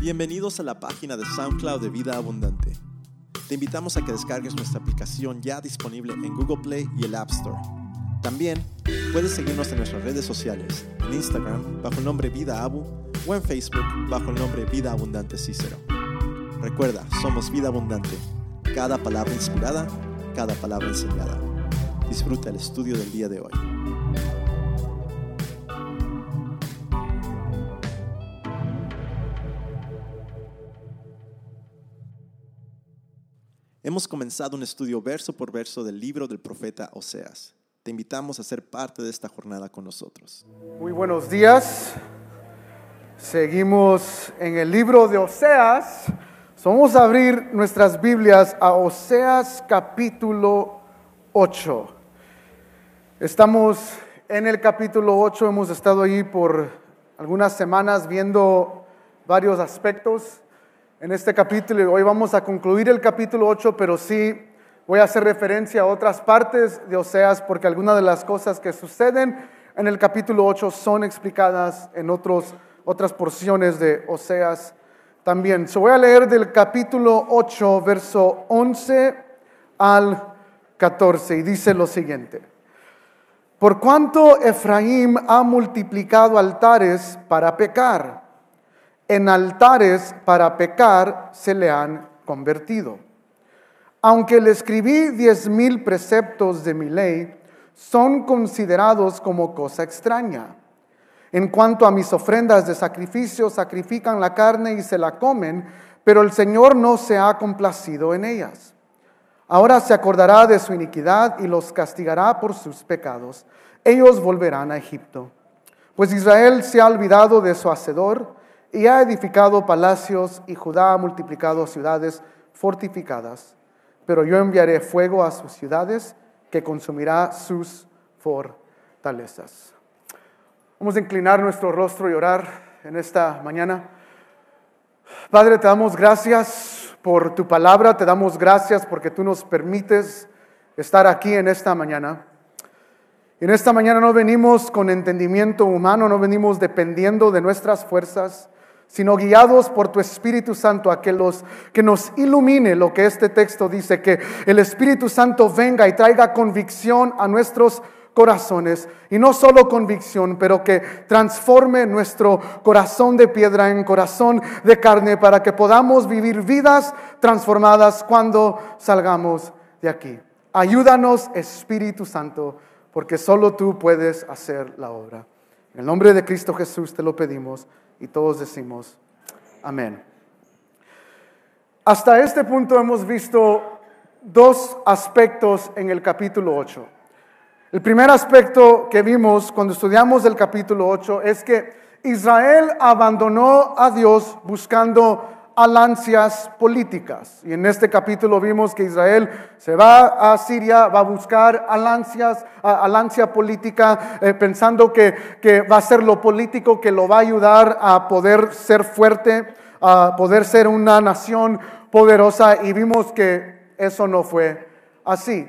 Bienvenidos a la página de SoundCloud de Vida Abundante. Te invitamos a que descargues nuestra aplicación ya disponible en Google Play y el App Store. También puedes seguirnos en nuestras redes sociales, en Instagram bajo el nombre Vida Abu o en Facebook bajo el nombre Vida Abundante Cícero. Recuerda, somos Vida Abundante. Cada palabra inspirada, cada palabra enseñada. Disfruta el estudio del día de hoy. Hemos comenzado un estudio verso por verso del libro del profeta Oseas. Te invitamos a ser parte de esta jornada con nosotros. Muy buenos días. Seguimos en el libro de Oseas. Vamos a abrir nuestras Biblias a Oseas capítulo 8. Estamos en el capítulo 8, hemos estado ahí por algunas semanas viendo varios aspectos en este capítulo. Hoy vamos a concluir el capítulo 8, pero sí voy a hacer referencia a otras partes de Oseas porque algunas de las cosas que suceden en el capítulo 8 son explicadas en otros, otras porciones de Oseas también. So voy a leer del capítulo 8, verso 11 al 14 y dice lo siguiente. Por cuanto Efraín ha multiplicado altares para pecar, en altares para pecar se le han convertido. Aunque le escribí diez mil preceptos de mi ley, son considerados como cosa extraña. En cuanto a mis ofrendas de sacrificio, sacrifican la carne y se la comen, pero el Señor no se ha complacido en ellas. Ahora se acordará de su iniquidad y los castigará por sus pecados. Ellos volverán a Egipto. Pues Israel se ha olvidado de su hacedor y ha edificado palacios y Judá ha multiplicado ciudades fortificadas. Pero yo enviaré fuego a sus ciudades que consumirá sus fortalezas. Vamos a inclinar nuestro rostro y orar en esta mañana. Padre, te damos gracias por tu palabra, te damos gracias porque tú nos permites estar aquí en esta mañana. En esta mañana no venimos con entendimiento humano, no venimos dependiendo de nuestras fuerzas, sino guiados por tu Espíritu Santo a que, los, que nos ilumine lo que este texto dice, que el Espíritu Santo venga y traiga convicción a nuestros corazones. Y no solo convicción, pero que transforme nuestro corazón de piedra en corazón de carne para que podamos vivir vidas transformadas cuando salgamos de aquí. Ayúdanos, Espíritu Santo, porque solo tú puedes hacer la obra. En el nombre de Cristo Jesús te lo pedimos y todos decimos, amén. Hasta este punto hemos visto dos aspectos en el capítulo 8. El primer aspecto que vimos cuando estudiamos el capítulo 8 es que Israel abandonó a Dios buscando alancias políticas. Y en este capítulo vimos que Israel se va a Siria, va a buscar alancias, alancia política, eh, pensando que, que va a ser lo político que lo va a ayudar a poder ser fuerte, a poder ser una nación poderosa. Y vimos que eso no fue así.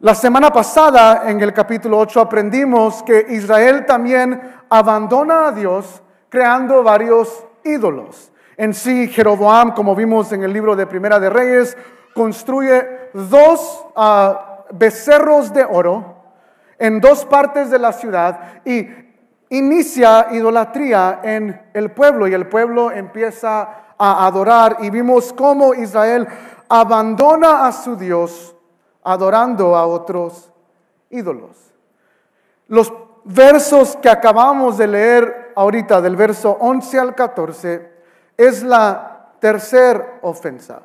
La semana pasada, en el capítulo 8, aprendimos que Israel también abandona a Dios creando varios ídolos. En sí, Jeroboam, como vimos en el libro de Primera de Reyes, construye dos ah, becerros de oro en dos partes de la ciudad y inicia idolatría en el pueblo y el pueblo empieza a adorar y vimos cómo Israel abandona a su Dios adorando a otros ídolos. Los versos que acabamos de leer ahorita, del verso 11 al 14, es la tercera ofensa.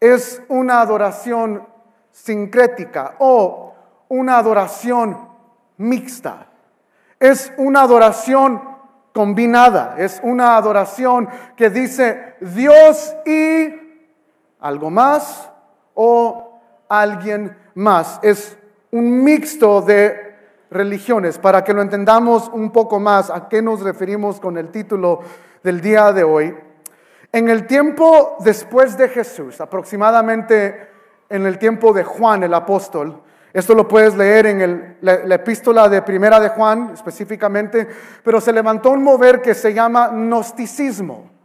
Es una adoración sincrética o una adoración mixta. Es una adoración combinada. Es una adoración que dice Dios y algo más o alguien más. Es un mixto de religiones. Para que lo entendamos un poco más, ¿a qué nos referimos con el título del día de hoy? En el tiempo después de Jesús, aproximadamente en el tiempo de Juan el apóstol, esto lo puedes leer en la, la, epístola de primera de Juan específicamente, pero se levantó un mover que se llama gnosticismo.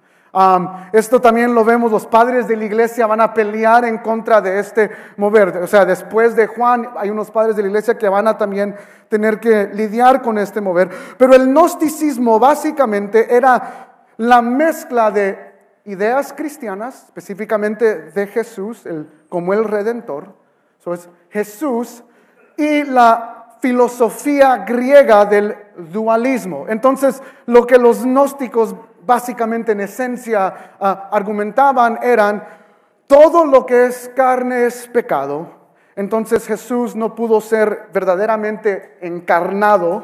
Esto también lo vemos, los padres de la iglesia van a pelear en contra de este mover. O sea, después de Juan hay unos padres de la iglesia que van a también tener que lidiar con este mover. Pero el gnosticismo básicamente era la mezcla de ideas cristianas, específicamente de Jesús como el redentor. Eso es Jesús y la filosofía griega del dualismo. Entonces, lo que los gnósticos básicamente en esencia ah, argumentaban eran, todo lo que es carne es pecado, entonces Jesús no pudo ser verdaderamente encarnado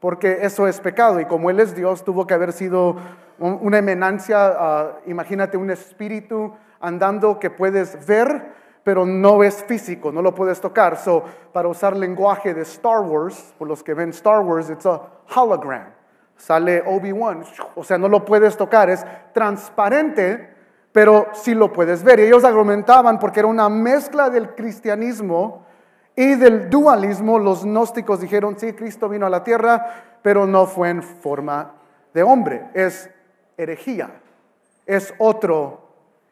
porque eso es pecado y como Él es Dios tuvo que haber sido una emanancia, ah, imagínate un espíritu andando que puedes ver, pero no es físico, no lo puedes tocar. So, para usar lenguaje de Star Wars, por los que ven Star Wars, it's a hologram sale Obi-Wan, o sea, no lo puedes tocar, es transparente, pero sí lo puedes ver. Y ellos argumentaban porque era una mezcla del cristianismo y del dualismo. Los gnósticos dijeron, sí, Cristo vino a la tierra, pero no fue en forma de hombre. Es es otro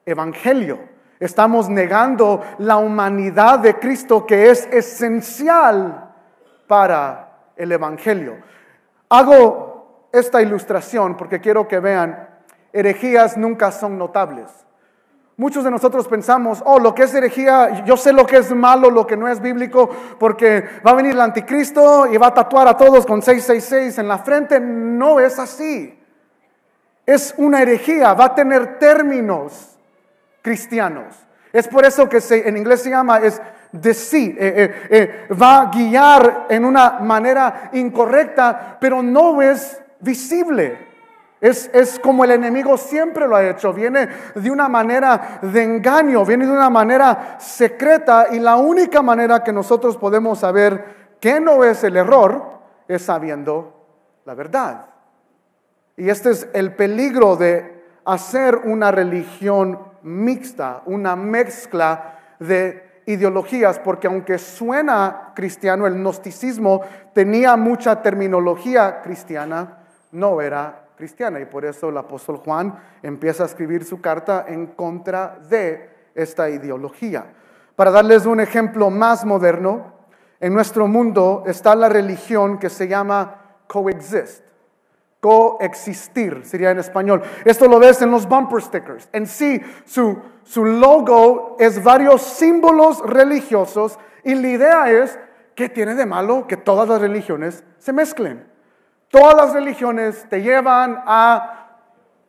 evangelio. Estamos negando la humanidad de Cristo que es esencial para el evangelio. Hago esta ilustración porque quiero que vean, herejías nunca son notables. Muchos de nosotros pensamos, oh, lo que es herejía, yo sé lo que es malo, lo que no es bíblico, porque va a venir el anticristo y va a tatuar a todos con 666 en la frente. No es así. Es una herejía, va a tener términos cristianos. Es por eso que en inglés se llama, es decir, eh, eh, eh, va a guiar en una manera incorrecta, pero no es visible. Es, es, como el enemigo siempre lo ha hecho. Viene de una manera de engaño, viene de una manera secreta y la única manera que nosotros podemos saber que no es el error es sabiendo la verdad. Y este es el peligro de hacer una religión mixta, una mezcla de ideologías, porque aunque suena cristiano, el gnosticismo tenía mucha terminología cristiana, no era cristiana y por eso el apóstol Juan empieza a escribir su carta en contra de esta ideología. Para darles un ejemplo más moderno, en nuestro mundo está la religión que se llama coexist. Coexistir sería en español. Esto lo ves en los bumper stickers. En sí, su, su logo es varios símbolos religiosos y la idea es, ¿qué tiene de malo que todas las religiones se mezclen? Todas las religiones te llevan a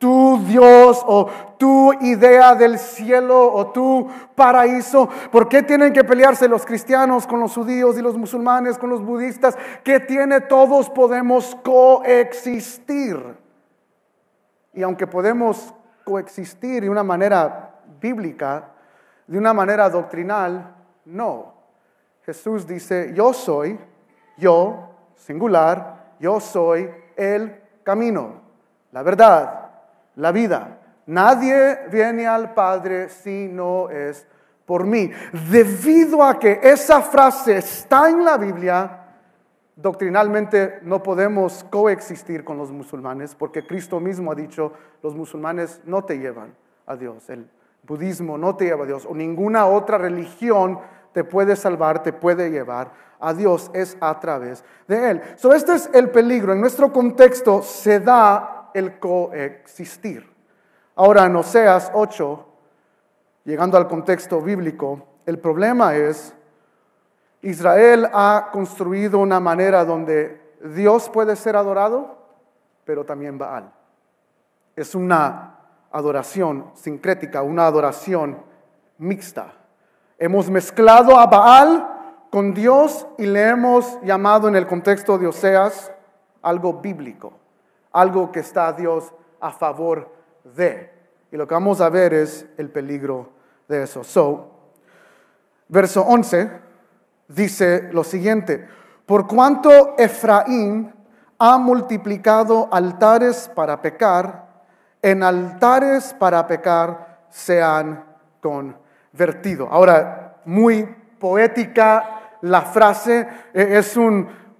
tu Dios o tu idea del cielo o tu paraíso. ¿Por qué tienen que pelearse los cristianos con los judíos y los musulmanes con los budistas? ¿Qué tiene? Todos podemos coexistir. Y aunque podemos coexistir de una manera bíblica, de una manera doctrinal, no. Jesús dice, yo soy, yo, singular, yo soy el camino, la verdad, la vida. Nadie viene al Padre si no es por mí. Debido a que esa frase está en la Biblia, doctrinalmente no podemos coexistir con los musulmanes porque Cristo mismo ha dicho, los musulmanes no te llevan a Dios, el budismo no te lleva a Dios o ninguna otra religión te puede salvar, te puede llevar a Dios es a través de Él. So, este es el peligro. En nuestro contexto se da el coexistir. Ahora, en Oseas 8, llegando al contexto bíblico, el problema es, Israel ha construido una manera donde Dios puede ser adorado, pero también Baal. Es una adoración sincrética, una adoración mixta. Hemos mezclado a Baal con Dios y le hemos llamado en el contexto de Oseas algo bíblico, algo que está Dios a favor de. Y lo que vamos a ver es el peligro de eso. So, verso 11 dice lo siguiente, por cuanto Efraín ha multiplicado altares para pecar, en altares para pecar se han convertido. Ahora, muy poética la frase eh, es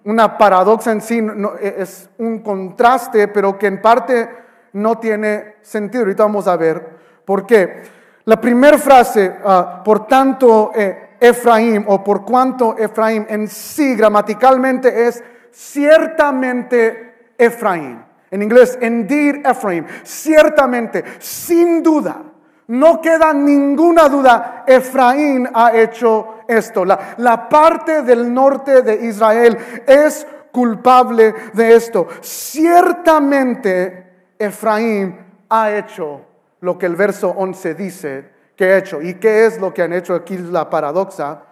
una paradoja en sí, e, es un contraste, pero que en parte no tiene sentido. Ahorita vamos a ver por qué. La primera frase, ah, por tanto, eh, Efraín, o por cuanto Efraín en sí gramaticalmente es ciertamente Efraín. En inglés, indeed Ephraim. Ciertamente, sin duda, no queda ninguna duda, Efraín ha hecho esto. La, parte del norte de Israel es culpable de esto. Ciertamente, Efraín ha hecho lo que el verso 11 dice que ha hecho. ¿Y qué es lo que han hecho aquí la paradoxa?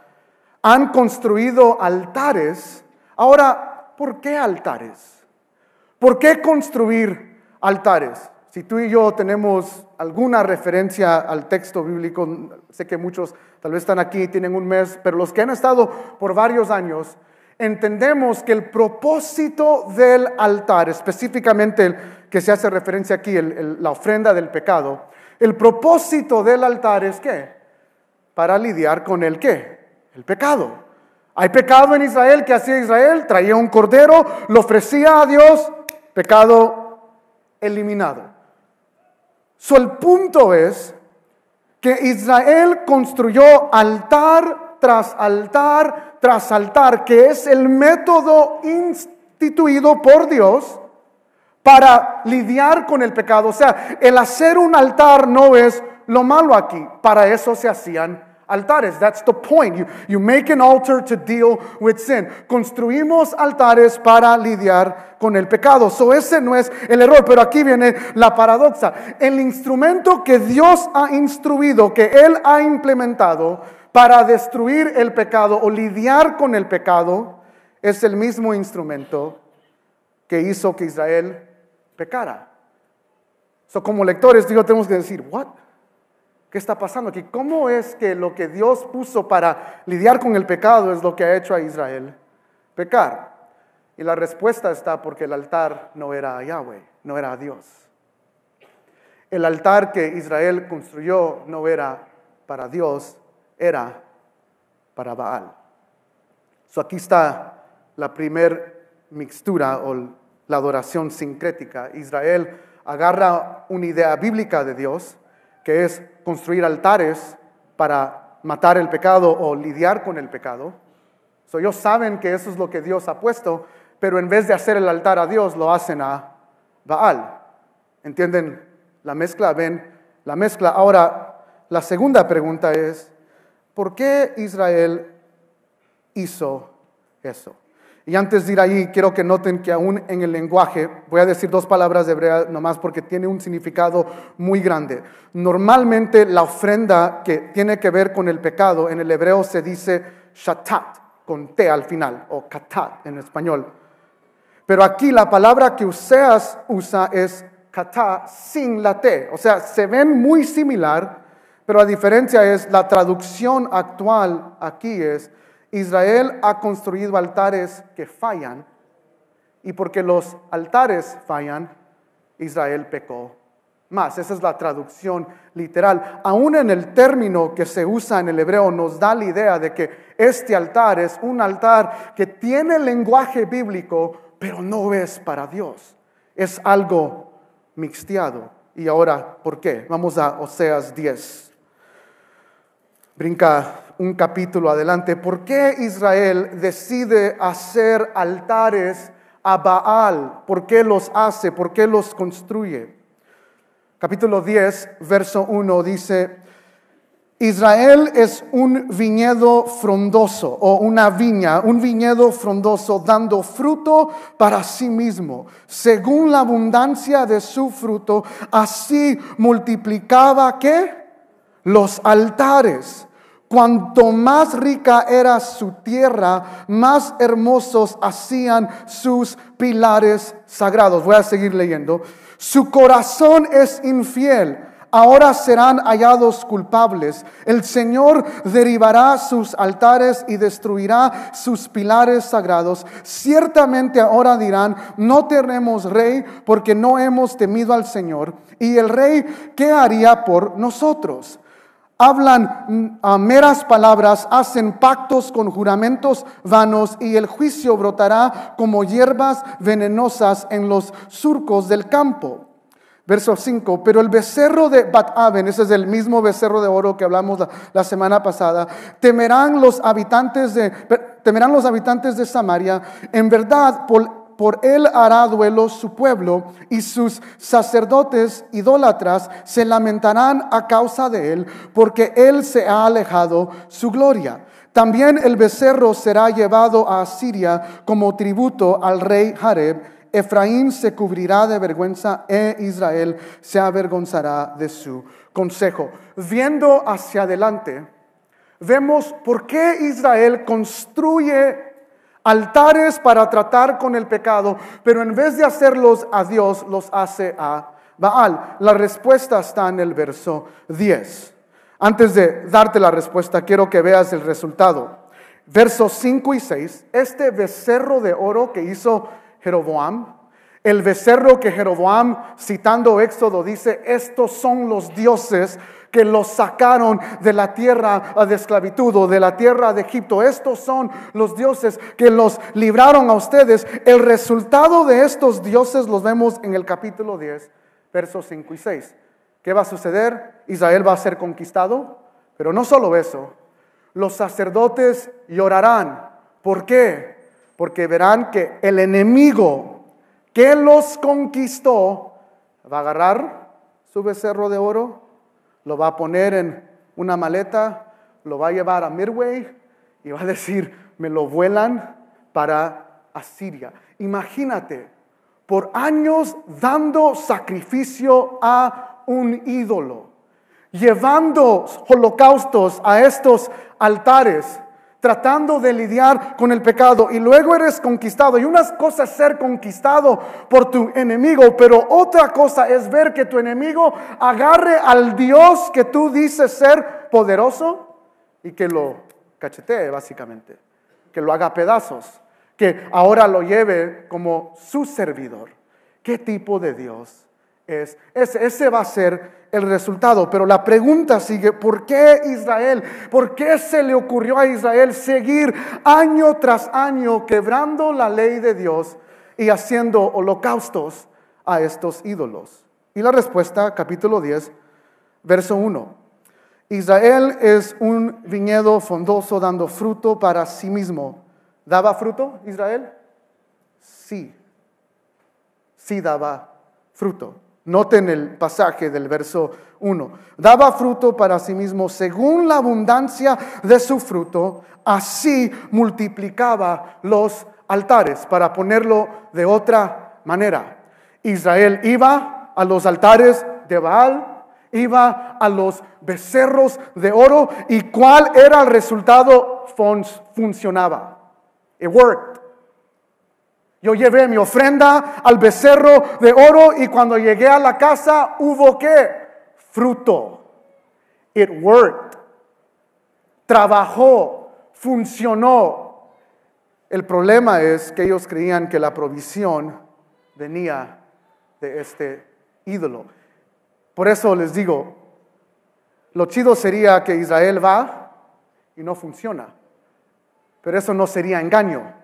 Han construido altares. Ahora, ¿por qué altares? ¿Por qué construir altares? Si tú y yo tenemos alguna referencia al texto bíblico, sé que muchos tal vez están aquí, tienen un mes, pero los que han estado por varios años, entendemos que el propósito del altar, específicamente el que se hace referencia aquí, la ofrenda del pecado, el propósito del altar es qué? Para lidiar con el qué? El pecado. Hay pecado en Israel, ¿qué hacía Israel? Traía un cordero, lo ofrecía a Dios, pecado eliminado. So, el punto es que Israel construyó altar tras altar tras altar, que es el método instituido por Dios para lidiar con el pecado. O sea, el hacer un altar no es lo malo aquí, para eso se hacían altares. That's the point. You, you make an altar to deal with sin. Construimos altares para lidiar con el pecado. So ese no es el error, pero aquí viene la paradoja. El instrumento que Dios ha instruido, que Él ha implementado para destruir el pecado o lidiar con el pecado, es el mismo instrumento que hizo que Israel pecara. So como lectores, digo, tenemos que decir, ¿what? ¿Qué está pasando aquí? ¿Cómo es que lo que Dios puso para lidiar con el pecado es lo que ha hecho a Israel pecar? Y la respuesta está porque el altar no era a Yahweh, no era a Dios. El altar que Israel construyó no era para Dios, era para Baal. So aquí está la primer mixtura o la adoración sincrética. Israel agarra una idea bíblica de Dios, que es construir altares para matar el pecado o lidiar con el pecado. So, ellos saben que eso es lo que Dios ha puesto, pero en vez de hacer el altar a Dios, lo hacen a Baal. ¿Entienden la mezcla? ¿Ven la mezcla? Ahora, la segunda pregunta es, ¿por qué Israel hizo eso? Y antes de ir ahí, quiero que noten que aún en el lenguaje, voy a decir dos palabras de nomás porque tiene un significado muy grande. Normalmente la ofrenda que tiene que ver con el pecado, en el hebreo se dice shatat, con T al final, o katat en español. Pero aquí la palabra que Useas usa es kata sin la T. O sea, se ven muy similar, pero la diferencia es la traducción actual aquí es Israel ha construido altares que fallan y porque los altares fallan, Israel pecó más. Esa es la traducción literal. Aún en el término que se usa en el hebreo nos da la idea de que este altar es un altar que tiene lenguaje bíblico, pero no es para Dios. Es algo mixteado. Y ahora, ¿por qué? Vamos a Oseas 10. Brinca un capítulo adelante, ¿por qué Israel decide hacer altares a Baal? ¿Por qué los hace? ¿Por qué los construye? Capítulo 10, verso 1 dice, Israel es un viñedo frondoso o una viña, un viñedo frondoso dando fruto para sí mismo. Según la abundancia de su fruto, así multiplicaba qué? Los altares. Cuanto más rica era su tierra, más hermosos hacían sus pilares sagrados. Voy a seguir leyendo. Su corazón es infiel. Ahora serán hallados culpables. El Señor derribará sus altares y destruirá sus pilares sagrados. Ciertamente ahora dirán, no tenemos rey porque no hemos temido al Señor. ¿Y el rey qué haría por nosotros? Hablan mm, meras palabras, hacen pactos con juramentos vanos y el juicio brotará como hierbas venenosas en los surcos del campo. Verso 5, pero el becerro de Bat-Aven, ese es el mismo becerro de oro que hablamos la, la, semana pasada, temerán los habitantes de, temerán los habitantes de Samaria, en verdad por, por él hará duelo su pueblo y sus sacerdotes idólatras se lamentarán a causa de él, porque él se ha alejado su gloria. También el becerro será llevado a Asiria como tributo al rey Jareb Efraín se cubrirá de vergüenza e Israel se avergonzará de su consejo. Viendo hacia adelante, vemos por qué Israel construye altares para tratar con el pecado, pero en vez de hacerlos a Dios, los hace a Baal. La respuesta está en el verso 10. Antes de darte la respuesta, quiero que veas el resultado. Versos 5 y 6, este becerro de oro que hizo Jeroboam, el becerro que Jeroboam, citando Éxodo, dice, estos son los dioses que los sacaron de la tierra de esclavitud o de la tierra de Egipto. Estos son los dioses que los libraron a ustedes. El resultado de estos dioses los vemos en el capítulo 10, versos 5 y 6. ¿Qué va a suceder? Israel va a ser conquistado, pero no solo eso. Los sacerdotes llorarán. ¿Por qué? Porque verán que el enemigo que los conquistó, va a agarrar su becerro de oro, lo va a poner en una maleta, lo va a llevar a Midway y va a decir, me lo vuelan para Asiria. Imagínate, por años dando sacrificio a un ídolo, llevando holocaustos a estos altares tratando de lidiar con el pecado y luego eres conquistado. Y una cosa es ser conquistado por tu enemigo, pero otra cosa es ver que tu enemigo agarre al Dios que tú dices ser poderoso y que lo cachetee básicamente, que lo haga pedazos, que ahora lo lleve como su servidor. ¿Qué tipo de Dios es? Ese, ese va a ser el resultado. Pero la pregunta sigue, ¿por qué Israel? ¿Por qué se le ocurrió a Israel seguir año tras año quebrando la ley de Dios y haciendo holocaustos a estos ídolos? Y la respuesta, capítulo 10, verso 1. Israel es un viñedo fondoso dando fruto para sí mismo. ¿Daba fruto Israel? Sí. Sí daba fruto. Noten el pasaje del verso 1. Daba fruto para sí mismo según la abundancia de su fruto, así multiplicaba los altares. Para ponerlo de otra manera, Israel iba a los altares de Baal, iba a los becerros de oro y cuál era el resultado funcionaba. It worked. Yo llevé mi ofrenda al becerro de oro y cuando llegué a la casa hubo qué? Fruto. It worked. Trabajó, funcionó. El problema es que ellos creían que la provisión venía de este ídolo. Por eso les digo, lo chido sería que Israel va y no funciona. Pero eso no sería engaño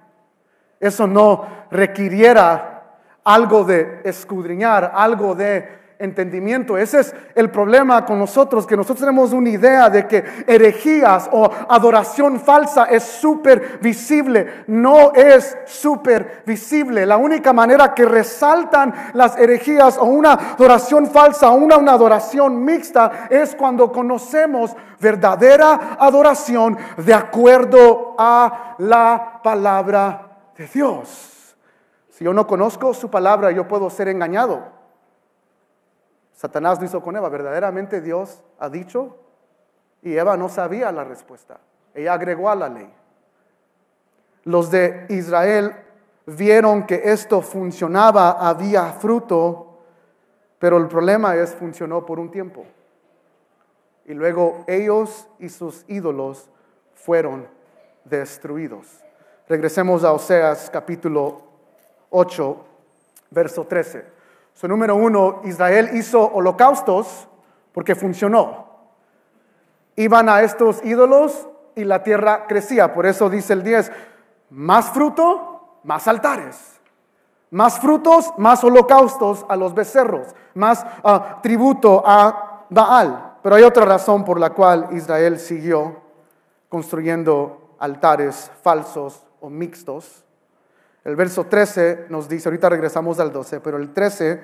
eso no requiriera algo de escudriñar, algo de entendimiento. Ese es el problema con nosotros, que nosotros tenemos una idea de que herejías o adoración falsa es súper visible. No es súper visible. La única manera que resaltan las herejías o una adoración falsa o una, una adoración mixta es cuando conocemos verdadera adoración de acuerdo a la palabra de Dios. Si yo no conozco su palabra, yo puedo ser engañado. Satanás lo hizo con Eva. Verdaderamente Dios ha dicho y Eva no sabía la respuesta. Ella agregó a la ley. Los de Israel vieron que esto funcionaba, había fruto, pero el problema es funcionó por un tiempo. Y luego ellos y sus ídolos fueron destruidos. Regresemos a Oseas capítulo 8, verso 13. Su número uno, Israel hizo holocaustos porque funcionó. Iban a estos ídolos y la tierra crecía. Por eso dice el 10, más fruto, más altares. Más frutos, más holocaustos a los becerros, más ah, tributo a Baal. Pero hay otra razón por la cual Israel siguió construyendo altares falsos mixtos. El verso 13 nos dice, ahorita regresamos al 12, pero el 13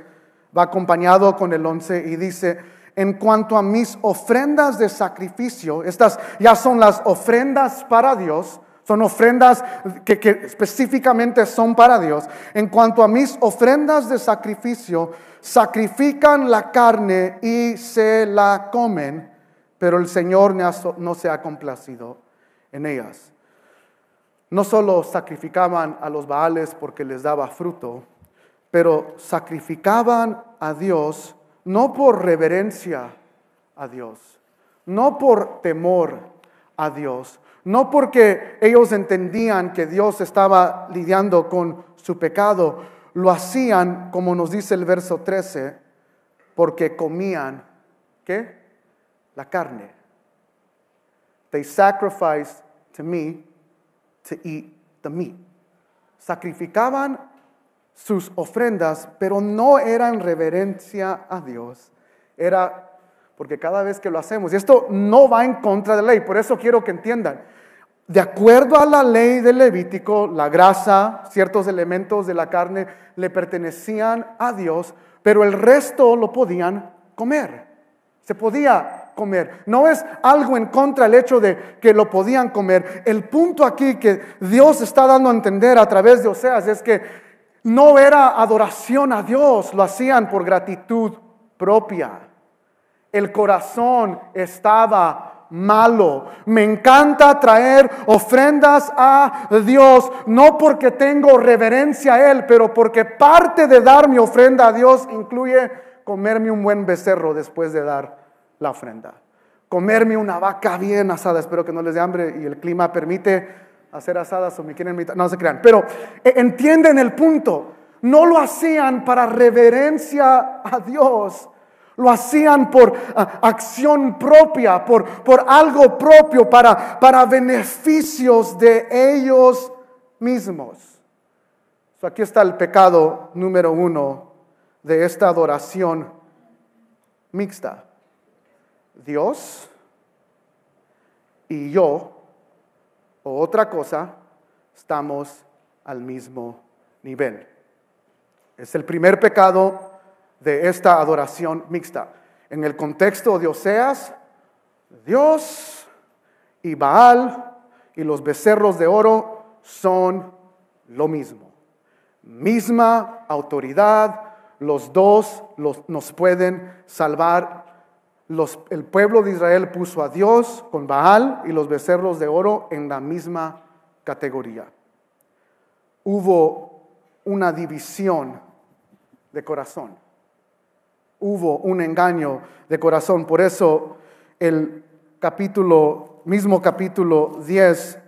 va acompañado con el 11 y dice, en cuanto a mis ofrendas de sacrificio, estas ya son las ofrendas para Dios, son ofrendas que, específicamente son para Dios. En cuanto a mis ofrendas de sacrificio, sacrifican la carne y se la comen, pero el Señor no se ha complacido en ellas. No solo sacrificaban a los Baales porque les daba fruto, pero sacrificaban a Dios no por reverencia a Dios, no por temor a Dios, no porque ellos entendían que Dios estaba lidiando con su pecado, lo hacían, como nos dice el verso 13, porque comían, ¿qué? La carne. They sacrificed to me to eat the meat. Sacrificaban sus ofrendas, pero no era en reverencia a Dios. Era porque cada vez que lo hacemos, y esto no va en contra de la ley, por eso quiero que entiendan, de acuerdo a la ley del Levítico, la grasa, ciertos elementos de la carne le pertenecían a Dios, pero el resto lo podían comer. Se podía comer. No es algo en contra el hecho de que lo podían comer. El punto aquí que Dios está dando a entender a través de Oseas es que no era adoración a Dios, lo hacían por gratitud propia. El corazón estaba malo. Me encanta traer ofrendas a Dios, no porque tengo reverencia a Él, pero porque parte de dar mi ofrenda a Dios incluye comerme un buen becerro después de dar la ofrenda. Comerme una vaca bien asada, espero que no les dé hambre y el clima permite hacer asadas o me quieren invitar, no se crean, pero eh, entienden el punto. No lo hacían para reverencia a Dios, lo hacían por ah, acción propia, por, por algo propio, para, para beneficios de ellos mismos. aquí está el pecado número uno de esta adoración mixta. Dios y yo o otra cosa, estamos al mismo nivel. Es el primer pecado de esta adoración mixta. En el contexto de Oseas, Dios y Baal y los becerros de oro son lo mismo. Misma autoridad, los dos nos pueden salvar el pueblo de Israel puso a Dios con Baal y los becerros de oro en la misma categoría. Hubo una división de corazón. Hubo un engaño de corazón. Por eso el capítulo, mismo capítulo 10,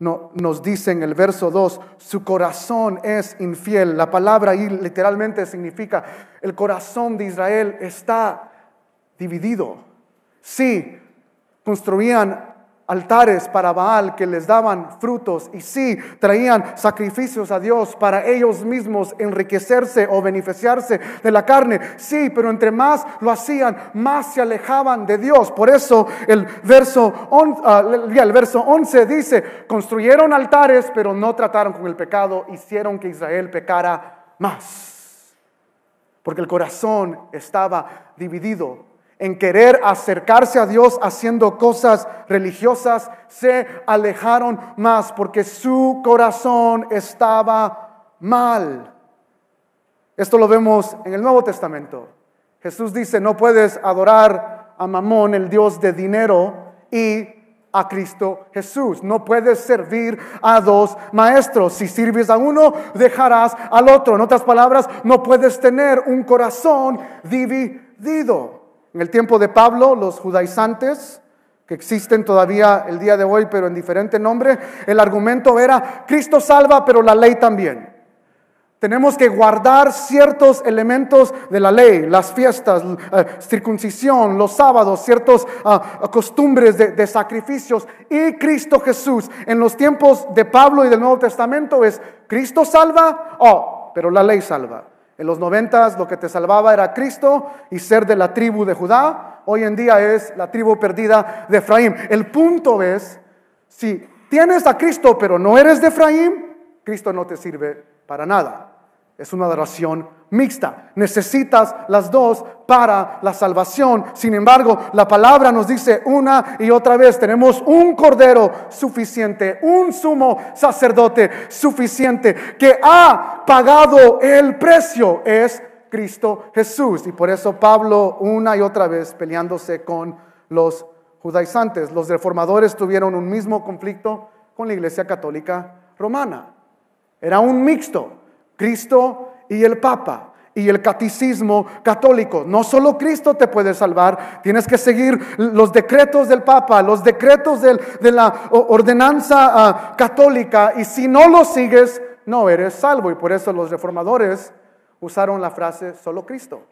nos dice en el verso 2, su corazón es infiel. La palabra ahí literalmente significa, el corazón de Israel está dividido. Sí, construían altares para Baal que les daban frutos y sí, traían sacrificios a Dios para ellos mismos enriquecerse o beneficiarse de la carne. Sí, pero entre más lo hacían, más se alejaban de Dios. Por eso el verso, ah, el verso 11 dice, construyeron altares, pero no trataron con el pecado, hicieron que Israel pecara más. Porque el corazón estaba dividido en querer acercarse a Dios haciendo cosas religiosas, se alejaron más porque su corazón estaba mal. Esto lo vemos en el Nuevo Testamento. Jesús dice, no puedes adorar a Mamón, el Dios de dinero, y a Cristo Jesús. No puedes servir a dos maestros. Si sirves a uno, dejarás al otro. En otras palabras, no puedes tener un corazón dividido. En el tiempo de Pablo, los judaizantes, que existen todavía el día de hoy, pero en diferente nombre, el argumento era, Cristo salva, pero la ley también. Tenemos que guardar ciertos elementos de la ley, las fiestas, eh, circuncisión, los sábados, ciertas ah, costumbres de, de, sacrificios. Y Cristo Jesús, en los tiempos de Pablo y del Nuevo Testamento, es Cristo salva o No, pero la ley salva. En los noventas lo que te salvaba era Cristo y ser de la tribu de Judá. Hoy en día es la tribu perdida de Efraín. El punto es, si tienes a Cristo pero no eres de Efraín, Cristo no te sirve para nada. Es una adoración mixta. Necesitas las dos para la salvación. Sin embargo, la palabra nos dice una y otra vez, tenemos un cordero suficiente, un sumo sacerdote suficiente que ha pagado el precio. Es Cristo Jesús. Y por eso Pablo una y otra vez peleándose con los judaizantes. Los reformadores tuvieron un mismo conflicto con la Iglesia Católica Romana. Era un mixto. Cristo y el Papa y el catecismo católico. No solo Cristo te puede salvar, tienes que seguir los decretos del Papa, los decretos de la ordenanza ah, católica y si no los sigues, no eres salvo. Y por eso los reformadores usaron la frase solo Cristo.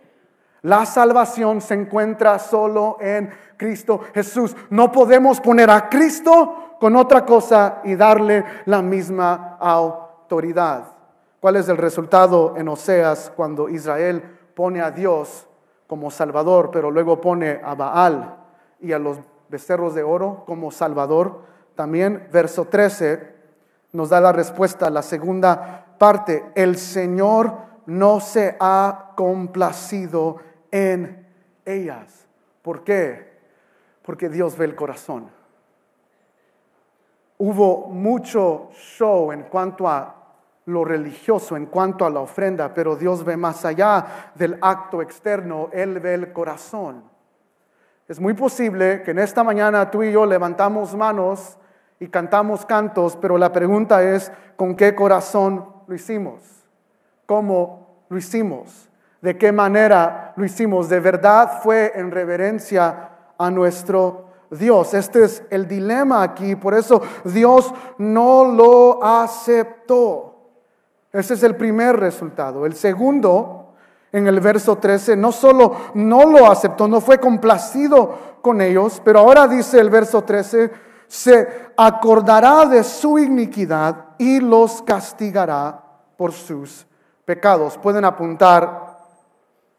La salvación se encuentra solo en Cristo Jesús. No podemos poner a Cristo con otra cosa y darle la misma autoridad. ¿Cuál es el resultado en Oseas cuando Israel pone a Dios como Salvador, pero luego pone a Baal y a los becerros de oro como Salvador? También verso 13 nos da la respuesta, la segunda parte, el Señor no se ha complacido en ellas. ¿Por qué? Porque Dios ve el corazón. Hubo mucho show en cuanto a lo religioso en cuanto a la ofrenda, pero Dios ve más allá del acto externo, Él ve el corazón. Es muy posible que en esta mañana tú y yo levantamos manos y cantamos cantos, pero la pregunta es, ¿con qué corazón lo hicimos? ¿Cómo lo hicimos? ¿De qué manera lo hicimos? ¿De verdad fue en reverencia a nuestro Dios. Este es el dilema aquí, por eso Dios no lo aceptó. Ese es el primer resultado. El segundo, en el verso 13, no solo no lo aceptó, no fue complacido con ellos, pero ahora dice el verso 13, se acordará de su iniquidad y los castigará por sus pecados. Pueden apuntar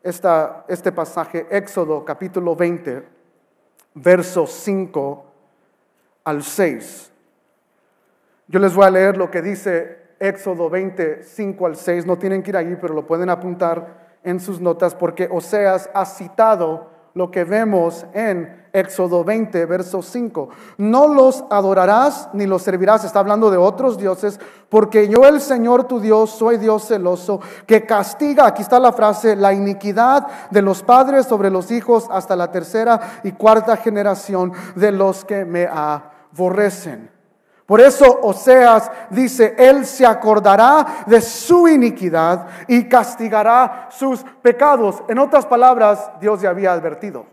esta, este pasaje, Éxodo capítulo 20, versos 5 al 6. Yo les voy a leer lo que dice Éxodo 25 al 6, no tienen que ir allí, pero lo pueden apuntar en sus notas porque Oseas ha citado lo que vemos en Éxodo 20, verso 5. No los adorarás ni los servirás, está hablando de otros dioses, porque yo el Señor tu Dios soy Dios celoso, que castiga, aquí está la frase, la iniquidad de los padres sobre los hijos hasta la tercera y cuarta generación de los que me aborrecen. Por eso Oseas dice, Él se acordará de su iniquidad y castigará sus pecados. En otras palabras, Dios ya había advertido.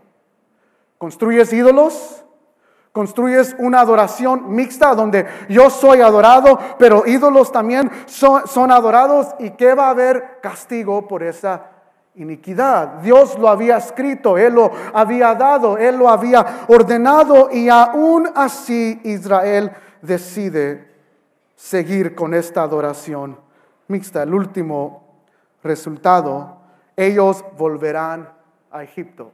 Construyes ídolos, construyes una adoración mixta donde yo soy adorado, pero ídolos también son, adorados y que va a haber castigo por esa iniquidad. Dios lo había escrito, Él lo había dado, Él lo había ordenado y aún así Israel decide seguir con esta adoración mixta. El último resultado, ellos volverán a Egipto.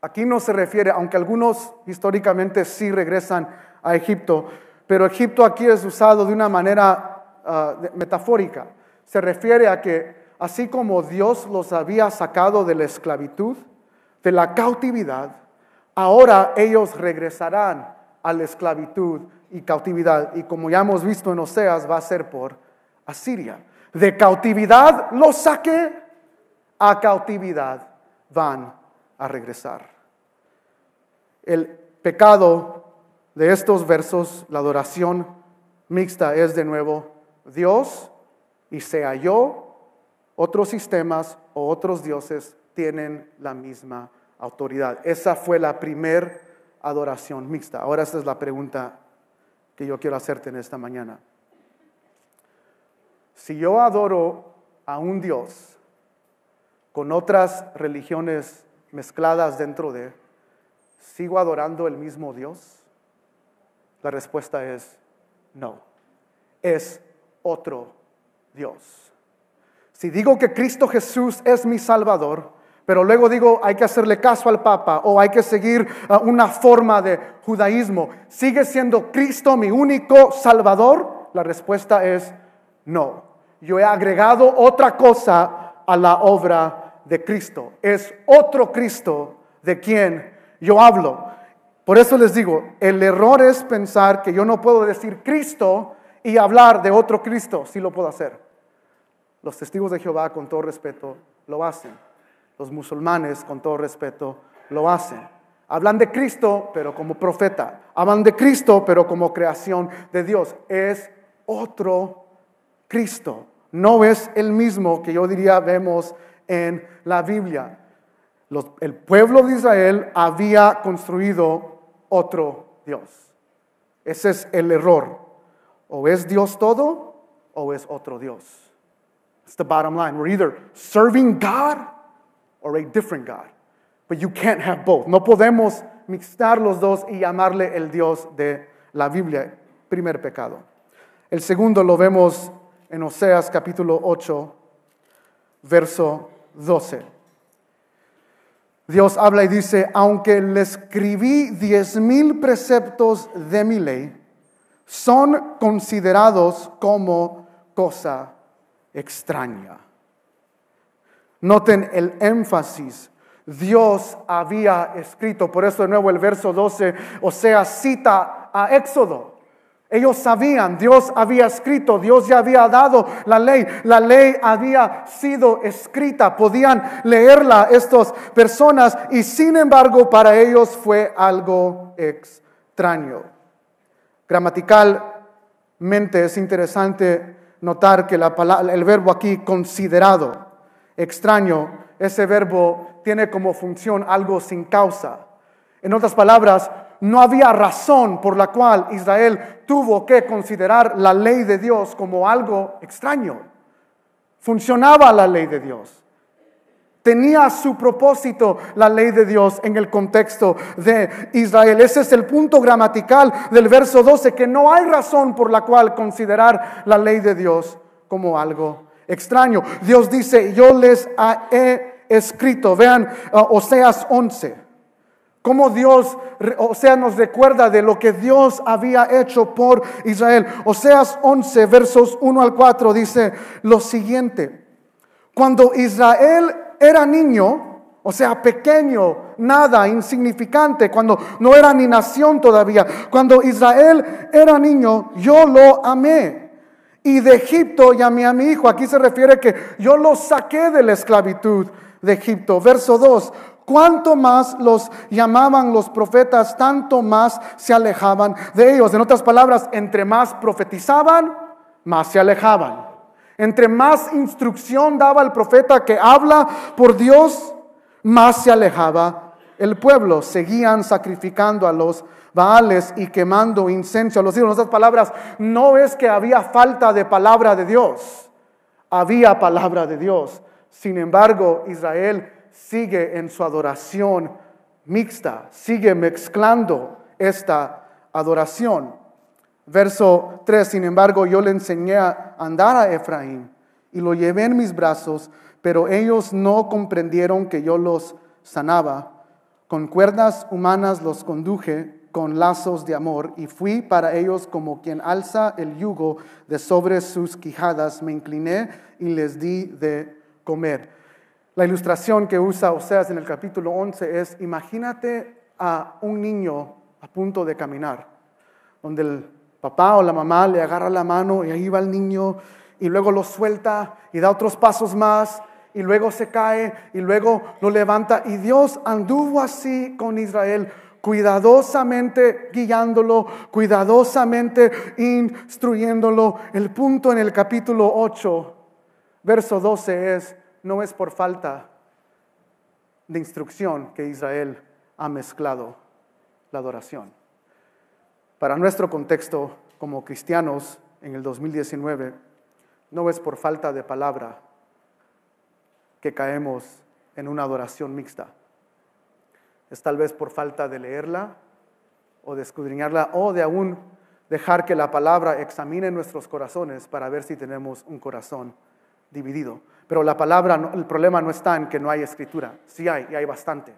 Aquí no se refiere, aunque algunos históricamente sí regresan a Egipto, pero Egipto aquí es usado de una manera ah, metafórica. Se refiere a que así como Dios los había sacado de la esclavitud, de la cautividad, ahora ellos regresarán a la esclavitud y cautividad. Y como ya hemos visto en Oseas, va a ser por Asiria. De cautividad los saqué, a cautividad van a regresar. El pecado de estos versos, la adoración mixta es de nuevo Dios y sea yo, otros sistemas o otros dioses tienen la misma autoridad. Esa fue la primer adoración mixta. Ahora esta es la pregunta que yo quiero hacerte en esta mañana. Si yo adoro a un Dios con otras religiones mezcladas dentro de, ¿sigo adorando el mismo Dios? La respuesta es no. Es otro Dios. Si digo que Cristo Jesús es mi Salvador, pero luego digo hay que hacerle caso al Papa o hay que seguir uh, una forma de judaísmo, ¿sigue siendo Cristo mi único Salvador? La respuesta es no. Yo he agregado otra cosa a la obra de Cristo. Es otro Cristo de quien yo hablo. Por eso les digo, el error es pensar que yo no puedo decir Cristo y hablar de otro Cristo. Sí lo puedo hacer. Los testigos de Jehová, con todo respeto, lo hacen. Los musulmanes, con todo respeto, lo hacen. Hablan de Cristo, pero como profeta. Hablan de Cristo, pero como creación de Dios. Es otro Cristo. No es el mismo que yo diría vemos en la Biblia. el pueblo de Israel había construido otro Dios. Ese es el error. O es Dios todo o es otro Dios. It's the bottom line. We're either serving God or a different God. But you can't have both. No podemos mixtar los dos y llamarle el Dios de la Biblia. Primer pecado. El segundo lo vemos en Oseas capítulo 8, verso 12. Dios habla y dice, aunque le escribí diez mil preceptos de mi ley, son considerados como cosa extraña. Noten el énfasis. Dios había escrito, por eso de nuevo el verso 12, o sea, cita a Éxodo. Ellos sabían, Dios había escrito, Dios ya había dado la ley, la ley había sido escrita, podían leerla estas personas y sin embargo para ellos fue algo extraño. Gramaticalmente es interesante notar que la el verbo aquí considerado, extraño, ese verbo tiene como función algo sin causa. En otras palabras, no había razón por la cual Israel tuvo que considerar la ley de Dios como algo extraño. Funcionaba la ley de Dios. Tenía su propósito la ley de Dios en el contexto de Israel. Ese es el punto gramatical del verso 12, que no hay razón por la cual considerar la ley de Dios como algo extraño. Dios dice, yo les he escrito, vean uh, Oseas 11, cómo Dios, nos recuerda de lo que Dios había hecho por Israel. Oseas 11, versos 1 al 4 dice lo siguiente, cuando Israel era niño, o sea, pequeño, nada, insignificante, cuando no era ni nación todavía, cuando Israel era niño, yo lo amé. Y de Egipto llamé a mi hijo. Aquí se refiere que yo lo saqué de la esclavitud de Egipto. Verso 2. Cuanto más los llamaban los profetas, tanto más se alejaban de ellos. En otras palabras, entre más profetizaban, más se alejaban. Entre más instrucción daba el profeta que habla por Dios, más se alejaba el pueblo. Seguían sacrificando a los Baales y quemando incenso a los ídolos. Otras palabras, no es que había falta de palabra de Dios, había palabra de Dios. Sin embargo, Israel sigue en su adoración mixta, sigue mezclando esta adoración. Verso 3, sin embargo, yo le enseñé a andar a Efraín y lo llevé en mis brazos, pero ellos no comprendieron que yo los sanaba. Con cuerdas humanas los conduje, con lazos de amor, y fui para ellos como quien alza el yugo de sobre sus quijadas. Me incliné y les di de comer. La ilustración que usa Oseas en el capítulo 11 es, imagínate a un niño a punto de caminar, donde el papá o la mamá le agarra la mano y ahí va el niño y luego lo suelta y da otros pasos más y luego se cae y luego lo levanta. Y Dios anduvo así con Israel, cuidadosamente guiándolo, cuidadosamente instruyéndolo. El punto en el capítulo 8, verso 12 es, no es por falta de instrucción que Israel ha mezclado la adoración. Para nuestro contexto como cristianos en el 2019, no es por falta de palabra que caemos en una adoración mixta. Es tal vez por falta de leerla o de escudriñarla o de aún dejar que la palabra examine nuestros corazones para ver si tenemos un corazón dividido. Pero la palabra, el problema no está en que no hay escritura, sí hay y hay bastante.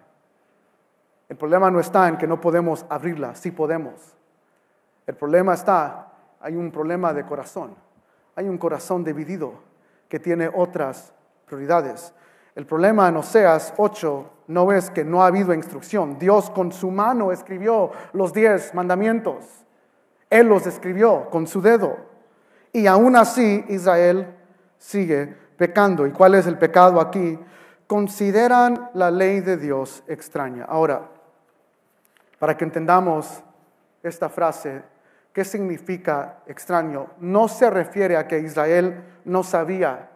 El problema no está en que no podemos abrirla, sí podemos. El problema está, hay un problema de corazón, hay un corazón dividido que tiene otras prioridades. El problema en Oseas 8 no es que no ha habido instrucción. Dios con su mano escribió los diez mandamientos. Él los escribió con su dedo. Y aún así Israel sigue pecando. ¿Y cuál es el pecado aquí? Consideran la ley de Dios extraña. Ahora, para que entendamos esta frase, ¿qué significa extraño? No se refiere a que Israel no sabía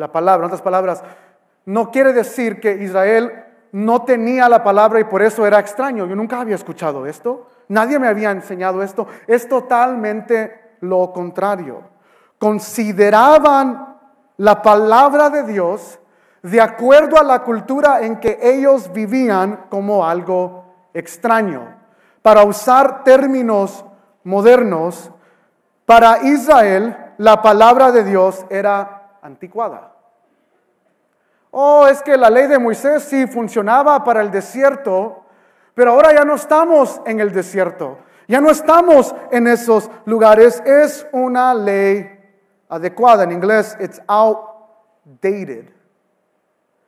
la palabra. En otras palabras, no quiere decir que Israel no tenía la palabra y por eso era extraño. Yo nunca había escuchado esto. Nadie me había enseñado esto. Es totalmente lo contrario. Consideraban la palabra de Dios de acuerdo a la cultura en que ellos vivían como algo extraño. Para usar términos modernos, para Israel la palabra de Dios era anticuada. Oh, es que la ley de Moisés sí funcionaba para el desierto, pero ahora ya no estamos en el desierto, ya no estamos en esos lugares. Es una ley adecuada. En inglés, it's outdated.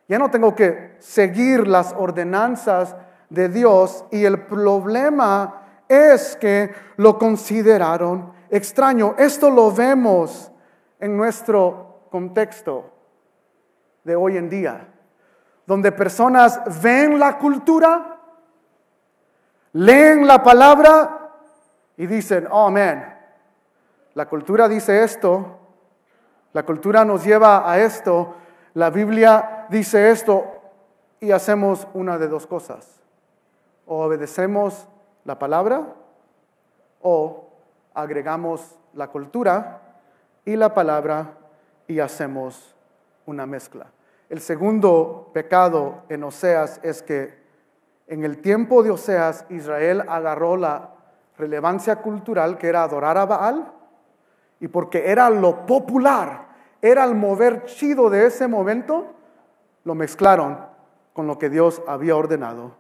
Ya no tengo que seguir las ordenanzas de Dios y el problema es que lo consideraron extraño. Esto lo vemos en nuestro contexto de hoy en día, donde personas ven la cultura, leen la palabra y dicen, oh la cultura dice esto, la cultura nos lleva a esto, la Biblia dice esto y hacemos una de dos cosas. O obedecemos la palabra o agregamos la cultura y la palabra y hacemos una mezcla. El segundo pecado en Oseas es que en el tiempo de Oseas Israel agarró la relevancia cultural que era adorar a Baal y porque era lo popular, era el mover chido de ese momento, lo mezclaron con lo que Dios había ordenado.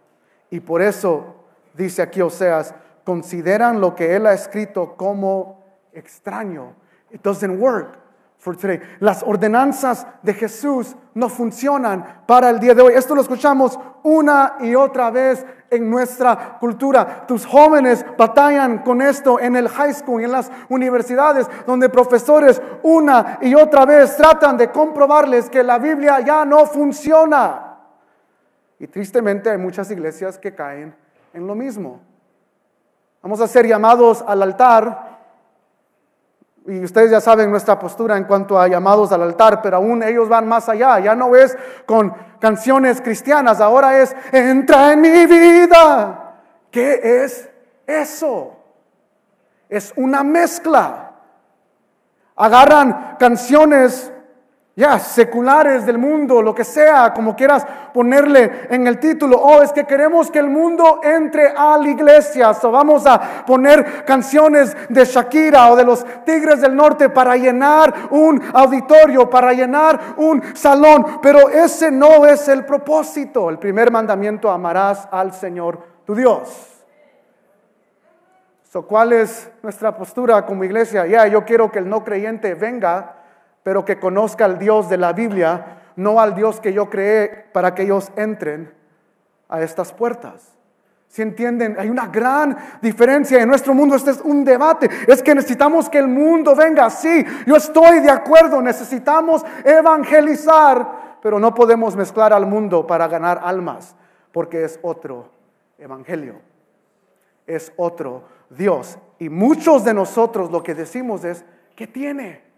Y por eso dice aquí Oseas, consideran lo que él ha escrito como extraño. It doesn't work. Las ordenanzas de Jesús no funcionan para el día de hoy. Esto lo escuchamos una y otra vez en nuestra cultura. Tus jóvenes batallan con esto en el high school, en las universidades, donde profesores una y otra vez tratan de comprobarles que la Biblia ya no funciona. Y tristemente hay muchas iglesias que caen en lo mismo. Vamos a ser llamados al altar y ustedes ya saben nuestra postura en cuanto a llamados al altar, pero aún ellos van más allá. Ya no es con canciones cristianas, ahora es, entra en mi vida. ¿Qué es eso? Es una mezcla. Agarran canciones ya, seculares del mundo, lo que sea, como quieras ponerle en el título. Oh, es que queremos que el mundo entre a la iglesia. Vamos a poner canciones de Shakira o de los Tigres del Norte para llenar un auditorio, para llenar un salón. Pero ese no es el propósito. El primer mandamiento, amarás al Señor tu Dios. So, ¿Cuál es nuestra postura como iglesia? Ya, yo quiero que el no creyente venga pero que conozca al Dios de la Biblia, no al Dios que yo creé para que ellos entren a estas puertas. Si entienden, hay una gran diferencia en nuestro mundo. Este es un debate. Es que necesitamos que el mundo venga. Sí, yo estoy de acuerdo. Necesitamos evangelizar, pero no podemos mezclar al mundo para ganar almas, porque es otro evangelio. Es otro Dios. Y muchos de nosotros lo que decimos es, ¿qué tiene?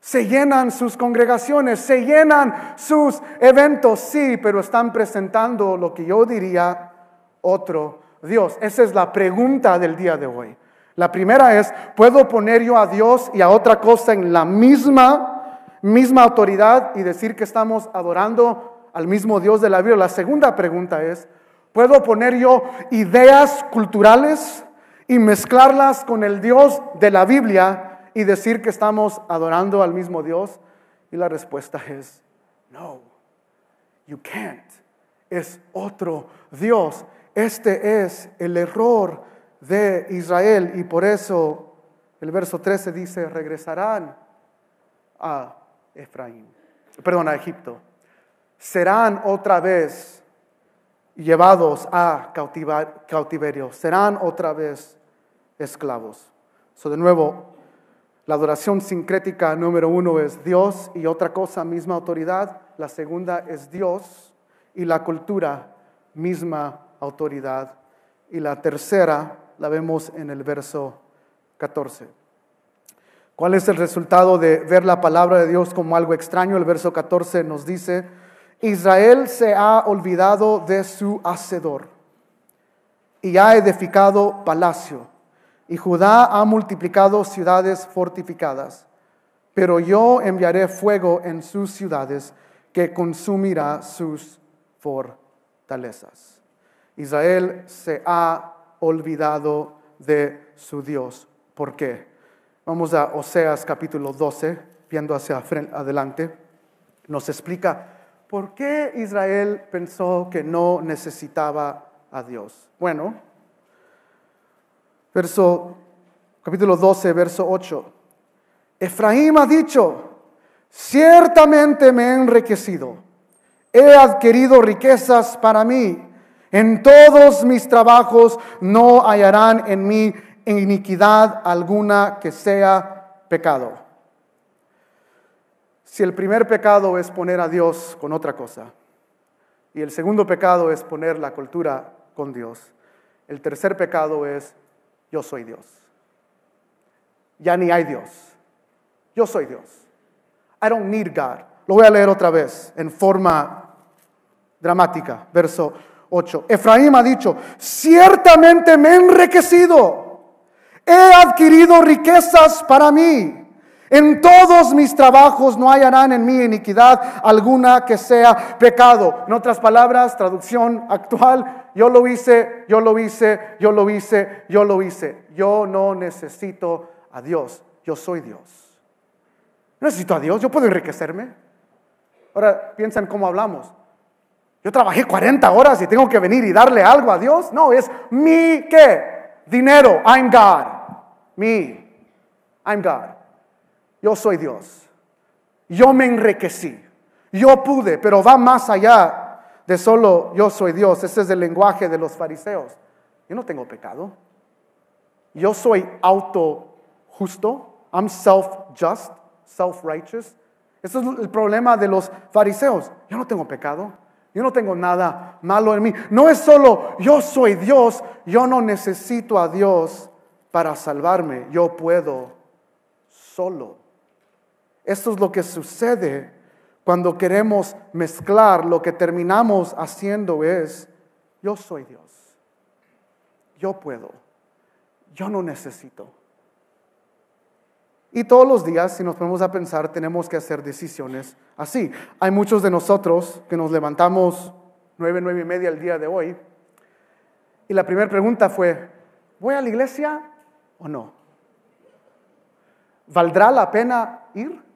Se llenan sus congregaciones, se llenan sus eventos, sí, pero están presentando lo que yo diría otro Dios. Esa es la pregunta del día de hoy. La primera es, ¿puedo poner yo a Dios y a otra cosa en la misma, misma autoridad y decir que estamos adorando al mismo Dios de la Biblia? La segunda pregunta es, ¿puedo poner yo ideas culturales y mezclarlas con el Dios de la Biblia y decir que estamos adorando al mismo Dios. Y la respuesta es, no, you can't. Es otro Dios. Este es el error de Israel y por eso el verso 13 dice, regresarán a Efraín, perdón, a Egipto. Serán otra vez llevados a cautiverio, serán otra vez esclavos. So, de nuevo, la adoración sincrética número uno es Dios y otra cosa, misma autoridad. La segunda es Dios y la cultura, misma autoridad. Y la tercera la vemos en el verso 14. ¿Cuál es el resultado de ver la palabra de Dios como algo extraño? El verso 14 nos dice, Israel se ha olvidado de su hacedor y ha edificado palacio, y Judá ha multiplicado ciudades fortificadas, pero yo enviaré fuego en sus ciudades que consumirá sus fortalezas. Israel se ha olvidado de su Dios. ¿Por qué? Vamos a Oseas capítulo 12, viendo hacia adelante. Nos explica por qué Israel pensó que no necesitaba a Dios. Bueno, verso capítulo 12, verso 8. Efraín ha dicho, ciertamente me he enriquecido, he adquirido riquezas para mí en todos mis trabajos no hallarán en mí iniquidad alguna que sea pecado. Si el primer pecado es poner a Dios con otra cosa, y el segundo pecado es poner la cultura con Dios, el tercer pecado es yo soy Dios. Ya ni hay Dios. Yo soy Dios. I don't need God. Lo voy a leer otra vez en forma dramática. Verso 8. Efraín ha dicho, ciertamente me he enriquecido, he adquirido riquezas para mí. En todos mis trabajos no hallarán en mí iniquidad alguna que sea pecado. En otras palabras, traducción actual, yo lo hice, yo lo hice, yo lo hice, yo lo hice. Yo no necesito a Dios, yo soy Dios. No necesito a Dios, yo puedo enriquecerme. Ahora piensa en cómo hablamos. Yo trabajé 40 horas y tengo que venir y darle algo a Dios. No, es mi qué? Dinero. I'm God. Me. I'm God. Yo soy Dios. Yo me enriquecí. Yo pude, pero va más allá de solo yo soy Dios. Ese es el lenguaje de los fariseos. Yo no tengo pecado. Yo soy auto justo. I'm self-just, self-righteous. Ese es el problema de los fariseos. Yo no tengo pecado. Yo no tengo nada malo en mí. No es solo yo soy Dios, yo no necesito a Dios para salvarme. Yo puedo solo. Esto es lo que sucede cuando queremos mezclar. Lo que terminamos haciendo es, yo soy Dios. Yo puedo. Yo no necesito. Y todos los días, si nos ponemos a pensar, tenemos que hacer decisiones así. Hay muchos de nosotros que nos levantamos nueve, nueve y media el día de hoy. Y la primera pregunta fue, ¿voy a la iglesia o no? ¿Valdrá la pena ir?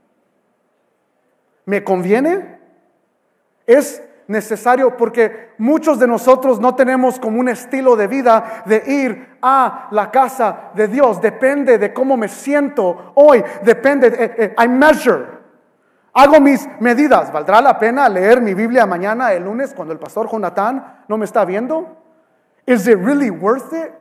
¿Me conviene? ¿Es necesario porque muchos de nosotros no tenemos como un estilo de vida de ir a la casa de Dios. Depende de cómo me siento hoy. Depende, eh, eh, I measure. Hago mis medidas. ¿Valdrá la pena leer mi Biblia mañana, el lunes, cuando el pastor Jonathan no me está viendo? Is it really worth it?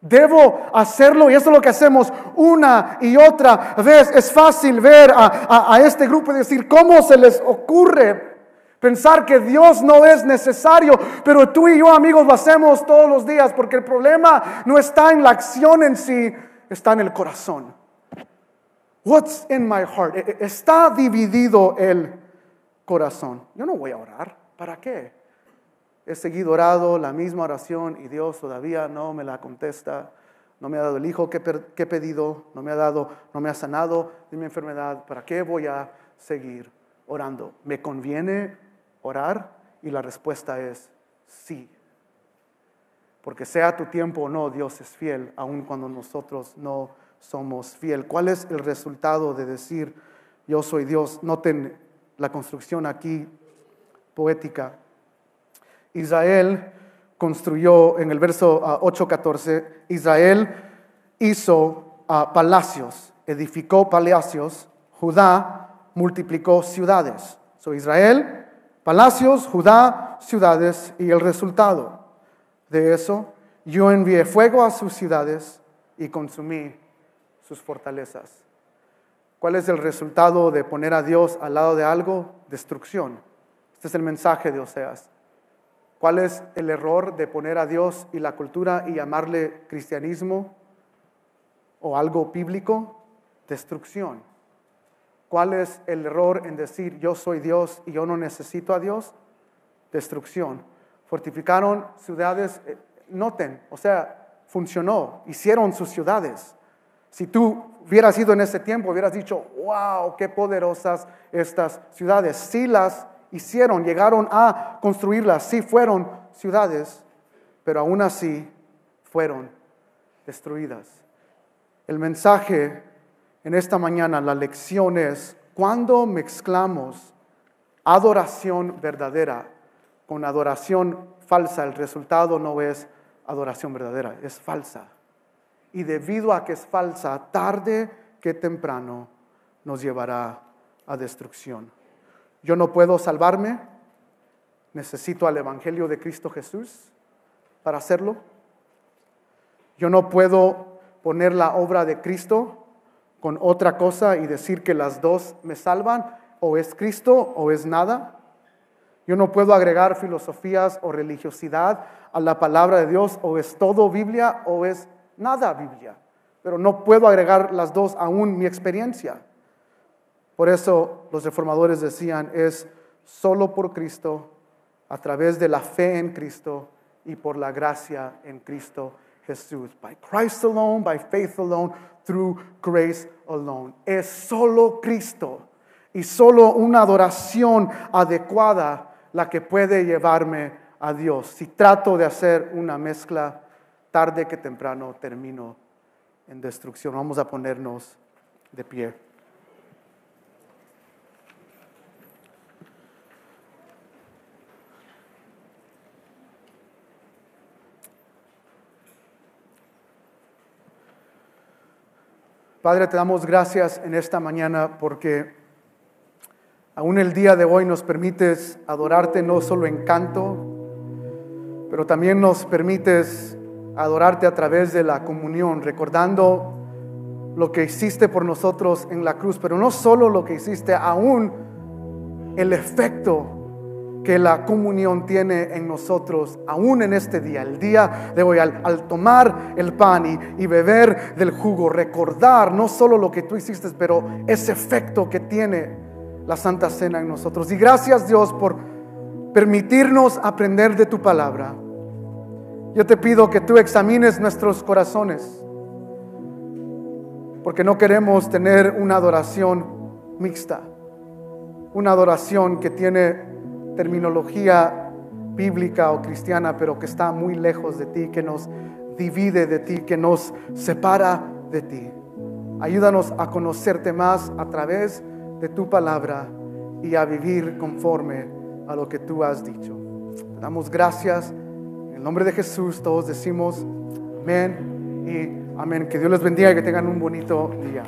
Debo hacerlo y eso es lo que hacemos una y otra vez. Es fácil ver a, a este grupo y decir, ¿cómo se les ocurre Pensar que Dios no es necesario, pero tú y yo amigos lo hacemos todos los días porque el problema no está en la acción en sí, está en el corazón. What's in my heart? E, e, está dividido el corazón. Yo no voy a orar. ¿Para qué? He seguido orado la misma oración y Dios todavía no me la contesta. No me ha dado el hijo que, que he pedido, no me ha dado, no me ha sanado de mi enfermedad. ¿Para qué voy a seguir orando? ¿Me conviene orar? Y la respuesta es sí. Porque sea tu tiempo o no, Dios es fiel, aun cuando nosotros no somos fiel. ¿Cuál es el resultado de decir yo soy Dios. Noten la construcción aquí poética. Israel construyó en el verso 8:14, ah, Israel hizo ah, palacios, edificó palacios, Judá multiplicó ciudades. So Israel, palacios, Judá, ciudades y el resultado de eso, yo envié fuego a sus ciudades y consumí sus fortalezas. ¿Cuál es el resultado de poner a Dios al lado de algo? Destrucción. Este es el mensaje de Oseas. ¿Cuál es el error de poner a Dios y la cultura y llamarle cristianismo o algo bíblico? Destrucción. ¿Cuál es el error en decir yo soy Dios y yo no necesito a Dios? Destrucción. Fortificaron ciudades, eh, noten, o sea, funcionó, hicieron sus ciudades. Si tú hubieras ido en ese tiempo, hubieras dicho, wow, qué poderosas estas ciudades. Sí las hicieron, llegaron a construirlas, sí fueron ciudades, pero aún así fueron destruidas. El mensaje en esta mañana, la lección es, cuando mezclamos adoración verdadera con adoración falsa, el resultado no es adoración verdadera, es falsa. Y debido a que es falsa, tarde que temprano nos llevará a destrucción. Yo no puedo salvarme, necesito al Evangelio de Cristo Jesús para hacerlo. Yo no puedo poner la obra de Cristo con otra cosa y decir que las dos me salvan, o es Cristo o es nada. Yo no puedo agregar filosofías o religiosidad a la palabra de Dios, o es todo Biblia o es nada Biblia. Pero no puedo agregar las dos aún mi experiencia. Por eso los reformadores decían, es solo por Cristo, a través de la fe en Cristo y por la gracia en Cristo Jesús. By Christ alone, by faith alone, through grace alone. Es solo Cristo y solo una adoración adecuada la que puede llevarme a Dios. Si trato de hacer una mezcla, tarde que temprano termino en destrucción. Vamos a ponernos de pie. Padre, te damos gracias en esta mañana porque aún el día de hoy nos permites adorarte no solo en canto, pero también nos permites adorarte a través de la comunión, recordando lo que hiciste por nosotros en la cruz, pero no solo lo que hiciste, aún el efecto que la comunión tiene en nosotros, aún en este día, el día de hoy, al, tomar el pan y, beber del jugo, recordar no solo lo que tú hiciste, pero ese efecto que tiene la Santa Cena en nosotros. Y gracias Dios por permitirnos aprender de tu palabra. Yo te pido que tú examines nuestros corazones, porque no queremos tener una adoración mixta, una adoración que tiene terminología bíblica o cristiana, pero que está muy lejos de ti, que nos divide de ti, que nos separa de ti. Ayúdanos a conocerte más a través de tu palabra y a vivir conforme a lo que tú has dicho. Te damos gracias. En el nombre de Jesús todos decimos amén y amén. Que Dios les bendiga y que tengan un bonito día.